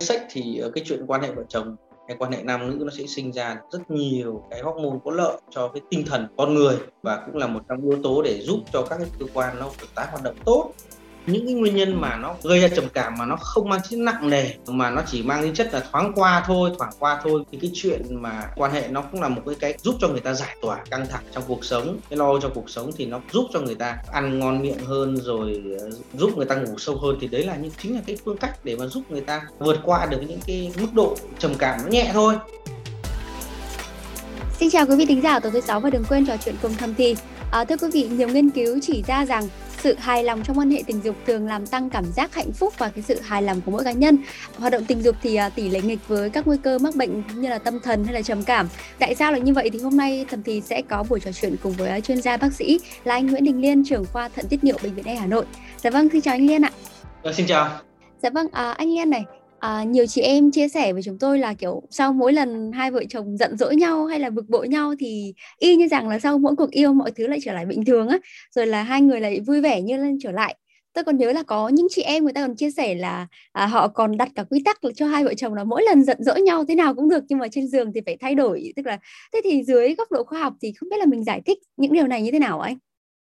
sách thì ờ, cái chuyện quan hệ vợ chồng hay quan hệ nam nữ nó sẽ sinh ra rất nhiều cái hormone có lợi cho cái tinh thần con người và cũng là một trong yếu tố để giúp cho các cái cơ quan nó thực tái hoạt động tốt những cái nguyên nhân mà nó gây ra trầm cảm mà nó không mang tính nặng nề mà nó chỉ mang tính chất là thoáng qua thôi thoảng qua thôi thì cái chuyện mà quan hệ nó cũng là một cái cách giúp cho người ta giải tỏa căng thẳng trong cuộc sống. Cái lo cho cuộc sống thì nó giúp cho người ta ăn ngon miệng hơn rồi ờ, giúp người ta ngủ sâu hơn. Thì đấy là những chính là cái phương cách để mà giúp người ta vượt qua được những cái mức độ trầm cảm nó nhẹ thôi. Xin chào quý vị thính giả của tối thứ sáu và đừng quên trò chuyện cùng thầm thì. À, thưa quý vị, nhiều nghiên cứu chỉ ra rằng sự hài lòng trong quan hệ tình dục thường làm tăng cảm giác hạnh phúc và cái sự hài lòng của mỗi cá nhân. Hoạt động tình dục thì uh, tỷ lệ nghịch với các nguy cơ mắc bệnh như là tâm thần hay là trầm cảm. Tại sao là như vậy thì hôm nay thầm thì sẽ có buổi trò chuyện cùng với chuyên gia bác sĩ là anh Nguyễn Đình Liên trưởng khoa thận tiết niệu bệnh viện E Hà Nội. Dạ vâng xin chào anh Liên ạ. Dạ, xin chào. Dạ vâng à, anh Liên này À, nhiều chị em chia sẻ với chúng tôi là kiểu sau mỗi lần hai vợ chồng giận dỗi nhau hay là bực bội nhau thì y như rằng là sau mỗi cuộc yêu mọi thứ lại trở lại bình thường á rồi là hai người lại vui vẻ như lên trở lại. Tôi còn nhớ là có những chị em người ta còn chia sẻ là à, họ còn đặt cả quy tắc cho hai vợ chồng là mỗi lần giận dỗi nhau thế nào cũng được nhưng mà trên giường thì phải thay đổi. Tức là thế thì dưới góc độ khoa học thì không biết là mình giải thích những điều này như thế nào anh?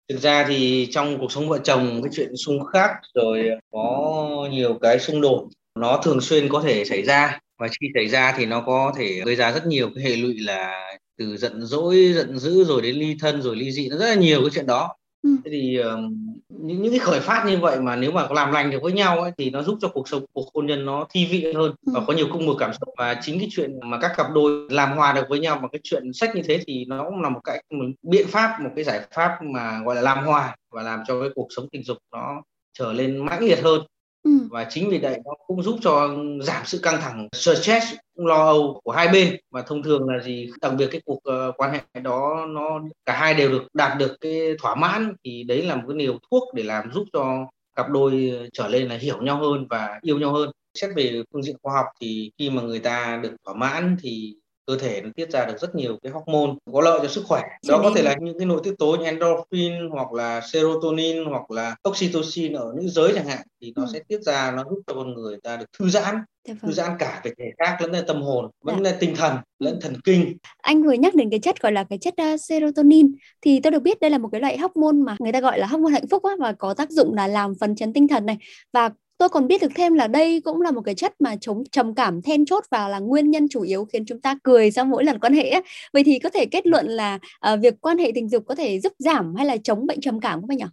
Thực ra thì trong cuộc sống vợ chồng cái chuyện xung khắc rồi có nhiều cái xung đột nó thường xuyên có thể xảy ra và khi xảy ra thì nó có thể gây ra rất nhiều cái hệ lụy là từ giận dỗi giận dữ rồi đến ly thân rồi ly dị nó rất là nhiều cái chuyện đó ừ. thế thì những những cái khởi phát như vậy mà nếu mà làm lành được với nhau ấy, thì nó giúp cho cuộc sống cuộc hôn nhân nó thi vị hơn ừ. và có nhiều cung bậc cảm xúc và chính cái chuyện mà các cặp đôi làm hòa được với nhau bằng cái chuyện sách như thế thì nó cũng là một cái một biện pháp một cái giải pháp mà gọi là làm hòa và làm cho cái cuộc sống tình dục nó trở lên mãnh liệt hơn Ừ. và chính vì vậy nó cũng giúp cho giảm sự căng thẳng stress lo âu của hai bên và thông thường là gì đặc biệt cái cuộc uh, quan hệ đó nó cả hai đều được đạt được cái thỏa mãn thì đấy là một cái liều thuốc để làm giúp cho cặp đôi ờ, trở lên là hiểu nhau hơn và yêu nhau hơn xét về phương diện khoa học thì khi mà người ta được thỏa mãn thì cơ thể nó tiết ra được rất nhiều cái hormone có lợi cho sức khỏe đó có thể là những cái nội tiết tố như endorphin hoặc là serotonin hoặc là oxytocin ở nữ giới chẳng hạn thì nó ừ. sẽ tiết ra nó giúp cho con người ta được thư giãn Dạ thư vâng. giãn cả về thể xác lẫn là tâm hồn vẫn dạ. là tinh thần lẫn thần kinh anh vừa nhắc đến cái chất gọi là cái chất uh, serotonin thì tôi được biết đây là một cái loại hormone mà người ta gọi là hormone hạnh phúc á, và có tác dụng là làm phấn chấn tinh thần này và tôi còn biết được thêm là đây cũng là một cái chất mà chống trầm cảm then chốt và là nguyên nhân chủ yếu khiến chúng ta cười sau mỗi lần quan hệ ấy. vậy thì có thể kết luận là uh, việc quan hệ tình dục có thể giúp giảm hay là chống bệnh trầm cảm không anh nhỉ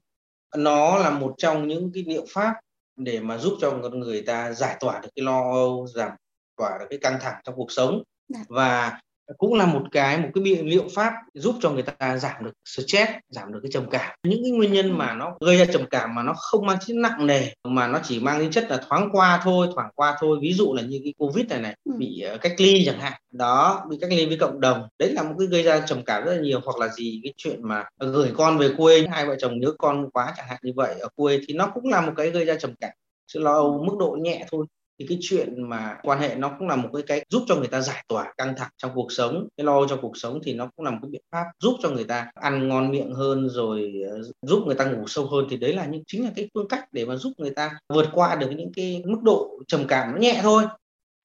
nó là một trong những cái liệu pháp để mà giúp cho người ta giải tỏa được cái lo âu giảm tỏa được cái căng thẳng trong cuộc sống dạ. và cũng là một cái một cái biện liệu pháp giúp cho người ta giảm được stress giảm được cái trầm cảm. Những cái nguyên nhân mà nó gây ra trầm cảm mà nó không mang tính nặng nề mà nó chỉ mang tính chất là thoáng qua thôi thoảng qua thôi. Ví dụ là như cái covid này này ừ. bị ờ, cách ly chẳng hạn. Đó bị cách ly với cộng đồng. Đấy là một cái gây ra trầm cảm rất là nhiều. Hoặc là gì cái chuyện mà gửi con về quê hai vợ chồng nhớ con quá chẳng hạn như vậy ở quê thì nó cũng là một cái gây ra trầm cảm. Sự lo âu mức độ nhẹ thôi thì cái chuyện mà quan hệ nó cũng là một cái cái giúp cho người ta giải tỏa căng thẳng trong cuộc sống. Cái lo cho cuộc sống thì nó cũng là một cái biện pháp giúp cho người ta ăn ngon miệng hơn rồi ờ, giúp người ta ngủ sâu hơn. Thì đấy là những chính là cái phương cách để mà giúp người ta vượt qua được những cái mức độ trầm cảm nó nhẹ thôi.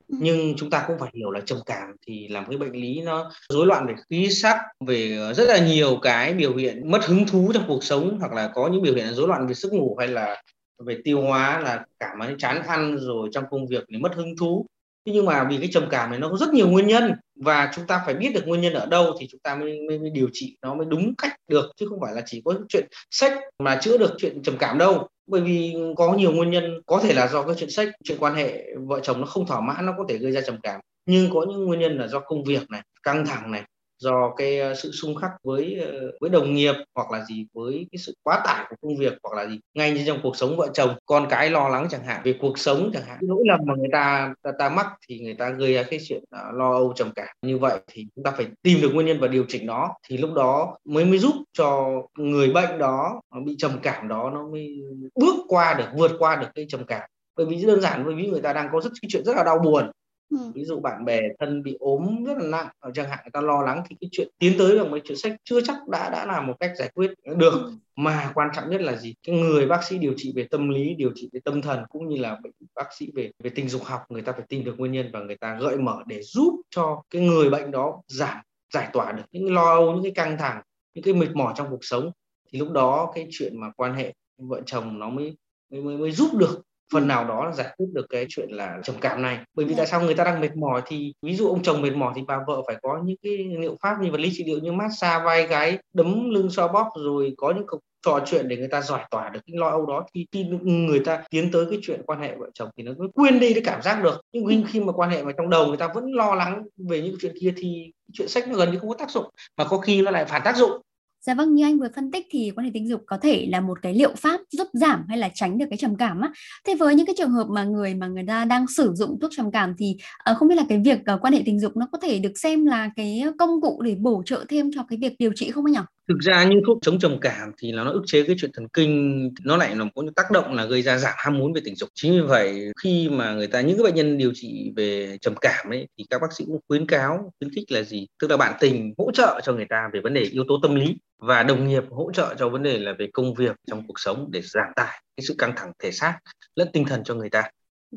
Ừ. nhưng chúng ta cũng phải hiểu là trầm cảm thì là một cái bệnh lý nó rối loạn về khí sắc về rất là nhiều cái biểu hiện mất hứng thú trong cuộc sống hoặc là có những biểu hiện rối loạn về sức ngủ hay là về tiêu hóa là cảm thấy chán ăn rồi trong công việc thì mất hứng thú. Thế nhưng mà vì cái trầm cảm này nó có rất nhiều nguyên nhân và chúng ta phải biết được nguyên nhân ở đâu thì chúng ta mới, mới, mới điều trị nó mới đúng cách được chứ không phải là chỉ có chuyện sách mà chữa được chuyện trầm cảm đâu. Bởi vì có nhiều nguyên nhân có thể là do cái chuyện sách chuyện quan hệ vợ chồng nó không thỏa mãn nó có thể gây ra trầm cảm. Nhưng có những nguyên nhân là do công việc này căng thẳng này do cái ờ, sự xung khắc với ờ, với đồng nghiệp hoặc là gì với cái sự quá tải của công việc hoặc là gì ngay như trong cuộc sống vợ chồng con cái lo lắng chẳng hạn về cuộc sống chẳng hạn. Lỗi lầm mà người ta ta, ta mắc thì người ta gây ra cái chuyện uh, lo âu trầm cảm. Như vậy thì chúng ta phải tìm được nguyên nhân và điều chỉnh nó thì lúc đó mới mới giúp cho người bệnh đó bị trầm cảm đó nó mới bước qua được vượt qua được cái trầm cảm. Bởi vì đơn giản bởi vì người ta đang có rất cái chuyện rất là đau buồn. Ừ. ví dụ bạn bè thân bị ốm rất là nặng ở chẳng hạn người ta lo lắng thì cái chuyện tiến tới bằng mấy chuyện sách chưa chắc đã đã là một cách giải quyết được ừ. mà quan trọng nhất là gì cái người bác sĩ điều trị về tâm lý điều trị về tâm thần cũng như là bệnh bác sĩ về về tình dục học người ta phải tìm được nguyên nhân và người ta gợi mở để giúp cho cái người bệnh đó giảm giải tỏa được những lo âu những cái căng thẳng những cái mệt mỏi trong cuộc sống thì lúc đó cái chuyện mà quan hệ vợ chồng nó mới mới, mới giúp được phần ừ. nào đó là giải quyết được cái chuyện là trầm cảm này bởi vì. Dạ. tại sao người ta đang mệt mỏi thì ví dụ ông chồng mệt mỏi thì bà vợ phải có những cái liệu pháp như vật lý trị liệu như massage vai gáy đấm lưng xoa bóp rồi có những cuộc trò chuyện để người ta giải tỏa được cái lo âu đó thì khi người ta tiến tới cái chuyện quan hệ vợ chồng thì nó mới quên đi cái cảm giác được nhưng khi, khi mà quan hệ mà trong đầu người ta vẫn lo lắng về những chuyện kia thì chuyện sách nó gần như không có tác dụng mà có khi nó lại phản tác dụng Dạ vâng, như anh vừa phân tích thì quan hệ tình dục có thể là một cái liệu pháp giúp giảm hay là tránh được cái trầm cảm á. Thế với những cái trường hợp mà người mà người ta đang sử dụng thuốc trầm cảm thì uh, không biết là cái việc uh, quan hệ tình dục nó có thể được xem là cái công cụ để bổ trợ thêm cho cái việc điều trị không anh nhỉ? Thực ra như thuốc chống trầm cảm thì nó ức chế cái chuyện thần kinh, nó lại là có những tác động là gây ra giảm ham muốn về tình dục. Chính vì vậy, khi mà người ta, những cái bệnh nhân điều trị về trầm cảm ấy, thì các bác sĩ cũng khuyến cáo, khuyến khích là gì? Tức là bạn tình hỗ trợ cho người ta về vấn đề yếu tố tâm lý và đồng nghiệp hỗ trợ cho vấn đề là về công việc trong cuộc sống để giảm tải cái sự căng thẳng thể xác lẫn tinh thần cho người ta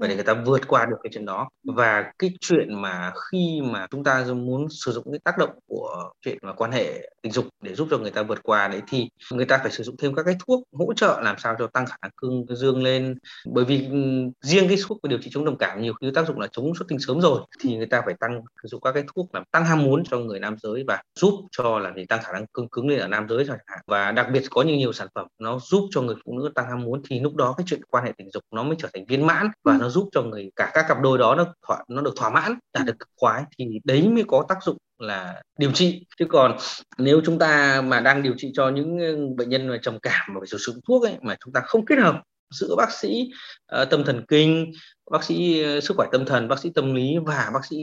và để người ta vượt qua được cái chuyện đó. Và cái chuyện mà khi mà chúng ta muốn sử dụng cái tác động của chuyện mà quan hệ tình dục để giúp cho người ta vượt qua đấy thì người ta phải sử dụng thêm các cái thuốc hỗ trợ làm sao cho tăng khả năng cương dương lên. Bởi vì ừ, riêng cái thuốc điều trị chống trầm cảm nhiều khi tác dụng là chống xuất tinh sớm rồi thì người ta phải tăng sử dụng các cái thuốc làm tăng ham muốn cho người nam giới và giúp cho là gì tăng khả năng cương cứng lên ở nam giới chẳng hạn. Và đặc biệt có nhiều nhiều sản phẩm nó giúp cho người phụ nữ tăng ham muốn thì lúc đó cái chuyện quan hệ tình dục nó mới trở thành viên mãn và nó giúp cho người cả các cặp đôi đó nó thỏa nó được thỏa mãn đạt được cực khoái thì đấy mới có tác dụng là điều trị. Chứ còn nếu chúng ta mà đang điều trị cho những bệnh nhân mà trầm cảm mà phải sử dụng thuốc ấy mà chúng ta không kết hợp giữa bác sĩ uh, tâm thần kinh bác sĩ uh, sức khỏe tâm thần bác sĩ tâm lý và bác sĩ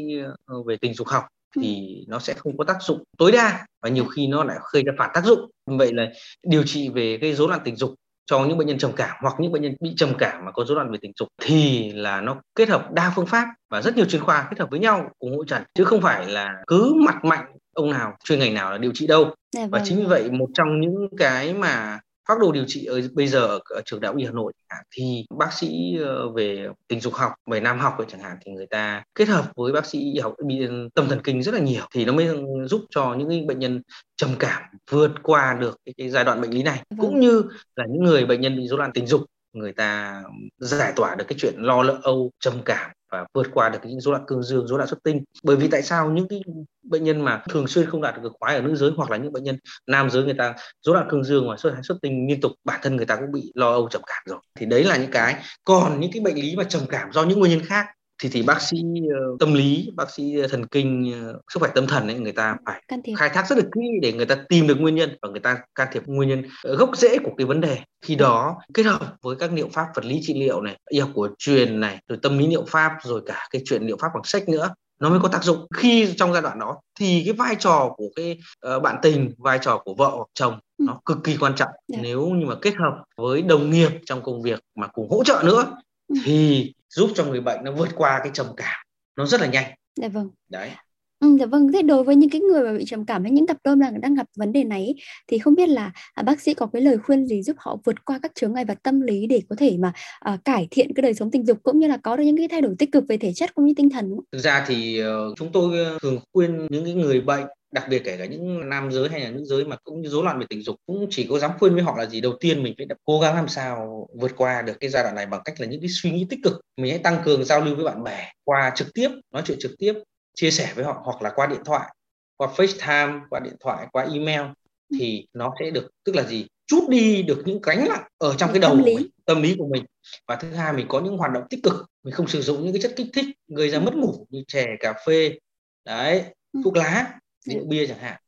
uh, về tình dục học thì nó sẽ không có tác dụng tối đa và nhiều khi nó lại gây ra phản tác dụng. Vậy là điều trị về cái rối loạn tình dục cho những bệnh nhân trầm cảm hoặc những bệnh nhân bị trầm cảm mà có rối loạn về tình dục thì là nó kết hợp đa phương pháp và rất nhiều chuyên khoa kết hợp với nhau cùng hỗ trợ chứ không phải là cứ mặt mạnh ông nào chuyên ngành nào là điều trị đâu dạ, và vâng. chính vì vậy một trong những cái mà phác đồ điều trị ở bây giờ ở, trường đại học y Hà Nội thì bác sĩ ờ, về tình dục học về nam học chẳng hạn thì người ta kết hợp với bác sĩ y học tâm thần kinh rất là nhiều thì nó mới giúp cho những bệnh nhân trầm cảm vượt qua được cái, cái giai đoạn bệnh lý này vâng. cũng như là những người bệnh nhân bị rối loạn tình dục người ta giải tỏa được cái chuyện lo lỡ âu, trầm cảm và vượt qua được những rối loạn cương dương, rối loạn xuất tinh. Bởi vì tại sao những cái bệnh nhân mà thường xuyên không đạt được cực khoái ở nữ giới hoặc là những bệnh nhân nam giới người ta rối loạn cương dương và xuất xuất tinh liên tục, bản thân người ta cũng bị lo âu trầm cảm rồi. Thì đấy là những cái. Còn những cái bệnh lý mà trầm cảm do những nguyên nhân khác thì thì bác sĩ uh, tâm lý bác sĩ thần kinh uh, sức khỏe tâm thần ấy người ta phải khai thác rất là kỹ để người ta tìm được nguyên nhân và người ta can thiệp nguyên nhân gốc rễ của cái vấn đề khi đó kết hợp với các liệu pháp vật lý trị liệu này y học cổ truyền này rồi tâm lý liệu pháp rồi cả cái chuyện liệu pháp bằng sách nữa nó mới có tác dụng khi trong giai đoạn đó thì cái vai trò của cái uh, bạn tình vai trò của vợ hoặc chồng ừ. nó cực kỳ quan trọng yeah. Dạ. nếu như mà kết hợp với đồng nghiệp trong công việc mà cùng hỗ trợ nữa ừ. thì giúp cho người bệnh nó vượt qua cái trầm cảm nó rất là nhanh. Dạ vâng. Đấy. Ừ, dạ vâng, thế đối với những cái người mà bị trầm cảm hay những cặp đôi đang đang gặp vấn đề này thì không biết là à, bác sĩ có cái lời khuyên gì giúp họ vượt qua các chướng ngại vật tâm lý để có thể mà à, cải thiện cái đời sống tình dục cũng như là có được những cái thay đổi tích cực về thể chất cũng như tinh thần. Thực ra thì uh, chúng tôi ờ, thường khuyên những cái người bệnh đặc biệt kể cả những nam giới hay là nữ giới mà cũng như rối loạn về tình dục cũng chỉ có dám khuyên với họ là gì? Đầu tiên mình phải cố gắng làm sao vượt qua được cái giai đoạn này bằng cách là những cái suy nghĩ tích cực. Mình hãy tăng cường giao lưu với bạn bè qua trực tiếp nói chuyện trực tiếp chia sẻ với họ hoặc là qua điện thoại qua FaceTime qua điện thoại qua email thì nó sẽ được tức là gì? Chút đi được những gánh nặng ở trong cái đầu tâm lý. Của mình, tâm lý của mình. Và thứ hai mình có những hoạt động tích cực. Mình không sử dụng những cái chất kích thích gây ra mất ngủ như chè cà phê đấy ừ. thuốc lá rượu ừ. bia chẳng hạn.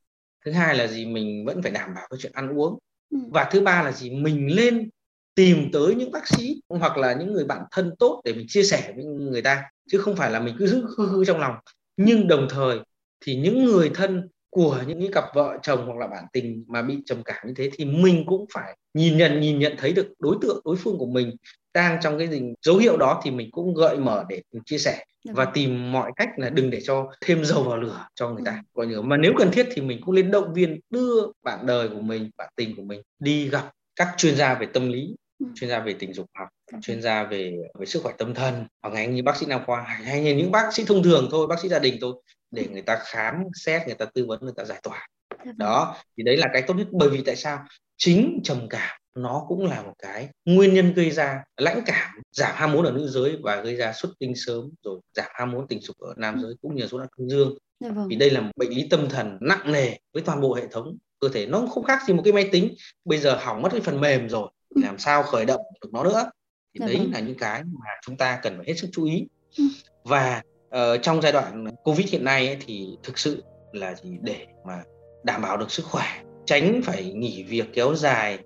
Thứ hai là gì? Mình vẫn phải đảm bảo cái chuyện ăn uống. Ừ. và thứ ba là gì? Mình lên tìm tới những bác sĩ hoặc là những người bạn thân tốt để mình chia sẻ với người ta. Chứ không phải là mình cứ giữ khư khư trong lòng. Nhưng đồng thời thì những người thân của những cái cặp vợ chồng hoặc là bạn tình mà bị trầm cảm như thế thì mình cũng phải nhìn nhận nhìn nhận thấy được đối tượng đối phương của mình đang trong cái gì dấu hiệu đó thì mình cũng gợi mở để chia sẻ và tìm mọi cách là đừng để cho thêm dầu vào lửa cho người ta. Ừ. coi như mà nếu cần thiết thì mình cũng lên động viên đưa bạn đời của mình bạn tình của mình đi gặp các chuyên gia về tâm lý ừ. chuyên gia về tình dục học chuyên gia về về sức khỏe tâm thần hoặc ngay như bác sĩ nam khoa hay như những bác sĩ thông thường thôi bác sĩ gia đình thôi để người ta khám xét người ta tư vấn người ta giải tỏa. Đó thì đấy là cái tốt nhất. Bởi vì tại sao? Chính trầm cảm nó cũng là một cái nguyên nhân gây ra lãnh cảm giảm ham muốn ở nữ giới và gây ra xuất tinh sớm rồi giảm ham muốn tình dục ở nam ừ. giới cũng như rối loạn cương dương dạ vâng. vì đây là một bệnh lý tâm thần nặng nề với toàn bộ hệ thống cơ thể nó không khác gì một cái máy tính bây giờ hỏng mất cái phần mềm rồi ừ. làm sao khởi động được nó nữa thì dạ đấy vâng. là những cái mà chúng ta cần phải hết sức chú ý ừ. và uh, trong giai đoạn covid hiện nay ấy, thì thực sự là gì để mà đảm bảo được sức khỏe tránh phải nghỉ việc kéo dài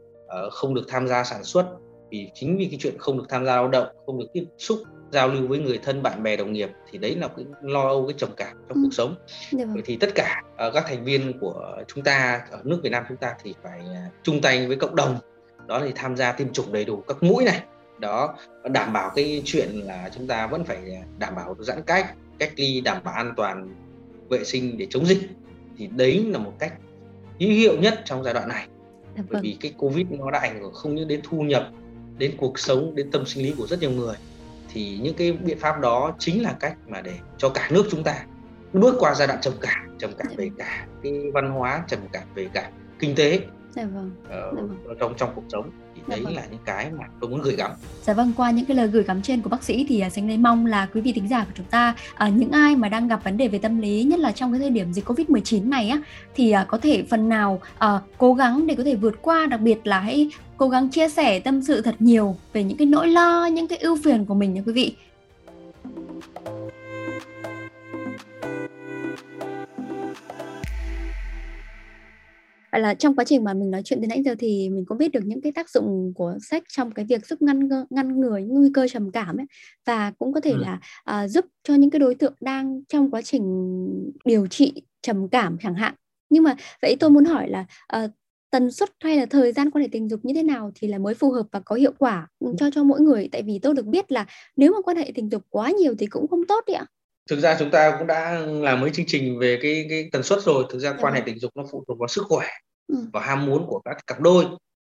không được tham gia sản xuất vì chính vì cái chuyện không được tham gia lao động không được tiếp xúc giao lưu với người thân bạn bè đồng nghiệp thì đấy là cái lo âu cái trầm cảm trong ừ. cuộc sống dạ vâng. vậy thì tất cả uh, các thành viên của chúng ta ở nước Việt Nam chúng ta thì phải uh, chung tay với cộng đồng đó là tham gia tiêm chủng đầy đủ các mũi này đó đảm bảo cái chuyện là chúng ta vẫn phải đảm bảo giãn cách cách ly đảm bảo an toàn vệ sinh để chống dịch thì đấy là một cách hữu hiệu nhất trong giai đoạn này dạ bởi vì vâng. cái covid nó đã ảnh hưởng không những đến thu nhập đến cuộc sống đến tâm sinh lý của rất nhiều người thì những cái biện pháp đó chính là cách mà để cho cả nước chúng ta bước qua giai đoạn trầm cảm trầm cảm dạ về vâng. cả cái văn hóa trầm cảm về cả kinh tế dạ vâng. Ờ, dạ vâng. trong trong cuộc sống thì dạ đấy vâng. là những cái mà tôi muốn gửi gắm. Dạ vâng, qua những cái lời gửi gắm trên của bác sĩ thì Sánh à, Lê mong là quý vị thính giả của chúng ta, à, những ai mà đang gặp vấn đề về tâm lý, nhất là trong cái thời điểm dịch Covid-19 này á, thì à, có thể phần nào à, cố gắng để có thể vượt qua, đặc biệt là hãy cố gắng chia sẻ tâm sự thật nhiều về những cái nỗi lo, những cái ưu phiền của mình nha quý vị. Vậy là trong quá trình mà mình nói chuyện đến nãy giờ thì mình có biết được những cái tác dụng của sách trong cái việc giúp ngăn ngăn ngừa những nguy cơ trầm cảm ấy và cũng có thể ừ. là uh, giúp cho những cái đối tượng đang trong quá trình điều trị trầm cảm chẳng hạn. Nhưng mà vậy tôi muốn hỏi là uh, tần suất hay là thời gian quan hệ tình dục như thế nào thì là mới phù hợp và có hiệu quả cho cho mỗi người tại vì tôi được biết là nếu mà quan hệ tình dục quá nhiều thì cũng không tốt đấy ạ thực ra chúng ta cũng đã làm mấy chương trình về cái cái tần suất rồi thực ra ừ. quan hệ tình dục nó phụ thuộc vào sức khỏe ừ. và ham muốn của các cặp đôi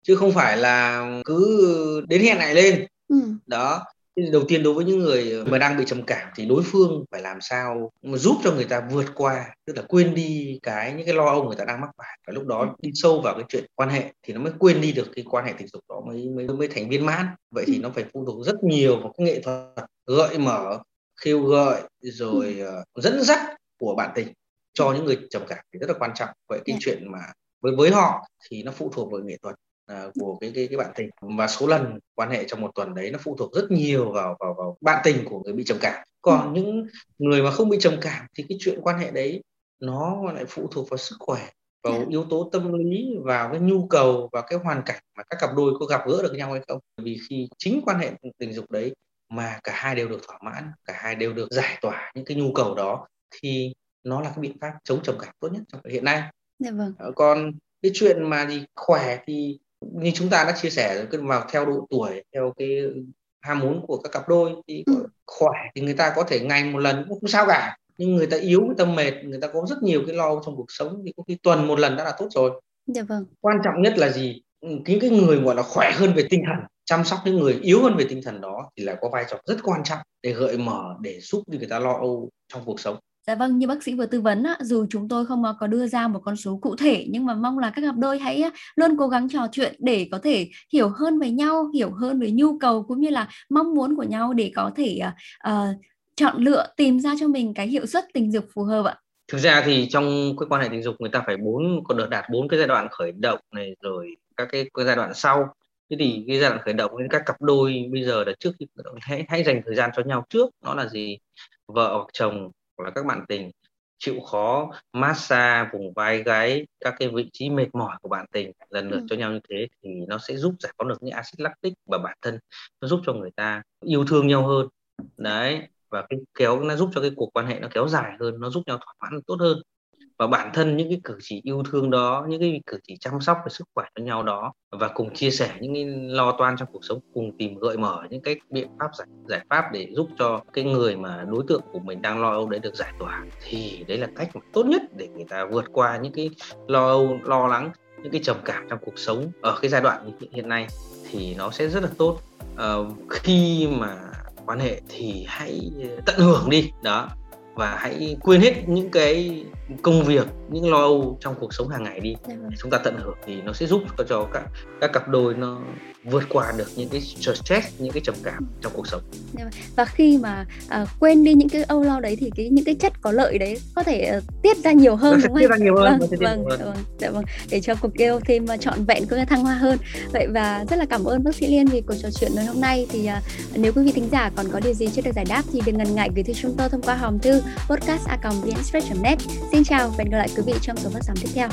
chứ không phải là cứ đến hẹn lại lên ừ. đó đầu tiên đối với những người mà đang bị trầm cảm thì đối phương phải làm sao mà giúp cho người ta vượt qua tức là quên đi cái những cái lo âu người ta đang mắc phải và lúc đó ừ. đi sâu vào cái chuyện quan hệ thì nó mới quên đi được cái quan hệ tình dục đó mới mới mới thành viên mãn vậy thì nó phải phụ thuộc rất nhiều vào cái nghệ thuật gợi mở khiêu gợi rồi uh, dẫn dắt của bạn tình cho những người trầm cảm thì rất là quan trọng vậy cái yeah. Dạ. chuyện mà với với họ thì nó phụ thuộc vào nghệ thuật uh, của cái cái cái bạn tình và số lần quan hệ trong một tuần đấy nó phụ thuộc rất nhiều vào vào vào bạn tình của người bị trầm cảm còn ừ. những người mà không bị trầm cảm thì cái chuyện quan hệ đấy nó lại phụ thuộc vào sức khỏe vào yeah. Dạ. yếu tố tâm lý vào cái nhu cầu và cái hoàn cảnh mà các cặp đôi có gặp gỡ được nhau hay không vì khi chính quan hệ tình dục đấy mà cả hai đều được thỏa mãn cả hai đều được giải tỏa những cái nhu cầu đó thì nó là cái biện pháp chống trầm cảm tốt nhất trong hiện nay dạ vâng. Ờ, còn cái chuyện mà gì khỏe thì như chúng ta đã chia sẻ rồi vào theo độ tuổi theo cái ham muốn của các cặp đôi thì ừ. khỏe thì người ta có thể ngày một lần cũng không sao cả nhưng người ta yếu cái tâm mệt người ta có rất nhiều cái lo trong cuộc sống thì có khi tuần một lần đã là tốt rồi dạ vâng. quan trọng nhất là gì những cái người gọi là khỏe hơn về tinh thần chăm sóc những người yếu hơn về tinh thần đó thì là có vai trò rất quan trọng để gợi mở để giúp người ta lo âu trong cuộc sống Dạ vâng, như bác sĩ vừa tư vấn, dù chúng tôi không có đưa ra một con số cụ thể nhưng mà mong là các cặp đôi hãy luôn cố gắng trò chuyện để có thể hiểu hơn về nhau, hiểu hơn về nhu cầu cũng như là mong muốn của nhau để có thể uh, chọn lựa tìm ra cho mình cái hiệu suất tình dục phù hợp ạ. Thực ra thì trong cái quan hệ tình dục người ta phải bốn có được đạt bốn cái giai đoạn khởi động này rồi các cái, cái giai đoạn sau thế thì cái giai đoạn khởi động với các cặp đôi bây giờ là trước khi khởi động hãy hãy dành thời gian cho nhau trước. Nó là gì? Vợ hoặc chồng hoặc là các bạn tình. Chịu khó massage vùng vai gáy các cái vị trí mệt mỏi của bạn tình. Lần lượt ừ. cho nhau như thế thì nó sẽ giúp giải phóng được những axit lactic và bản thân nó giúp cho người ta yêu thương nhau hơn. Đấy và cái kéo nó giúp cho cái cuộc quan hệ nó kéo dài hơn nó giúp nhau thỏa mãn tốt hơn và bản thân những cái cử chỉ yêu thương đó những cái cử chỉ chăm sóc về sức khỏe cho nhau đó và cùng chia sẻ những cái lo toan trong cuộc sống cùng tìm gợi mở những cái biện pháp giải giải pháp để giúp cho cái người mà đối tượng của mình đang lo âu đấy được giải tỏa thì đấy là cách tốt nhất để người ta vượt qua những cái lo âu lo lắng những cái trầm cảm trong cuộc sống ở cái giai đoạn hiện nay thì nó sẽ rất là tốt. À, khi mà quan hệ thì hãy tận hưởng đi đó và hãy quên hết những cái công việc những lo âu trong cuộc sống hàng ngày đi dạ vâng. chúng ta tận hưởng thì nó sẽ giúp cho các các cặp đôi nó vượt qua được những cái stress những cái trầm cảm trong cuộc sống. Dạ vâng. và khi mà à, quên đi những cái âu lo đấy thì cái những cái chất có lợi đấy có thể uh, tiết ra nhiều hơn đúng không tiết ra nhiều hơn vâng, vâng, vâng, vâng, dạ vâng, để cho cuộc yêu thêm uh, trọn vẹn cũng như thăng hoa hơn. Vậy và rất là cảm ơn bác sĩ liên vì cuộc trò chuyện ngày hôm nay. Thì uh, nếu quý vị thính giả còn có điều gì chưa được giải đáp thì đừng ngần ngại gửi thư chúng tôi thông qua hòm thư podcast a net. Xin chào và hẹn gặp lại quý vị trong số phát sóng tiếp theo